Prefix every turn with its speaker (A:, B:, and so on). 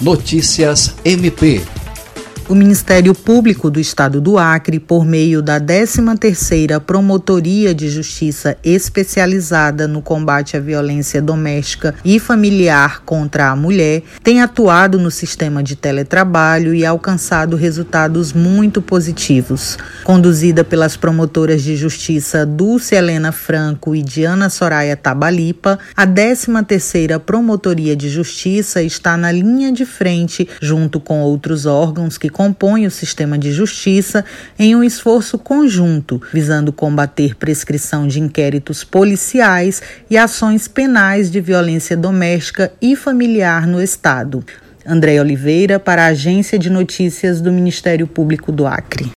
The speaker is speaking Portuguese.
A: Notícias MP
B: o Ministério Público do Estado do Acre, por meio da 13ª Promotoria de Justiça especializada no combate à violência doméstica e familiar contra a mulher, tem atuado no sistema de teletrabalho e alcançado resultados muito positivos. Conduzida pelas promotoras de justiça Dulce Helena Franco e Diana Soraya Tabalipa, a 13ª Promotoria de Justiça está na linha de frente junto com outros órgãos que compõe o sistema de justiça em um esforço conjunto visando combater prescrição de inquéritos policiais e ações penais de violência doméstica e familiar no Estado. André Oliveira, para a Agência de Notícias do Ministério Público do Acre.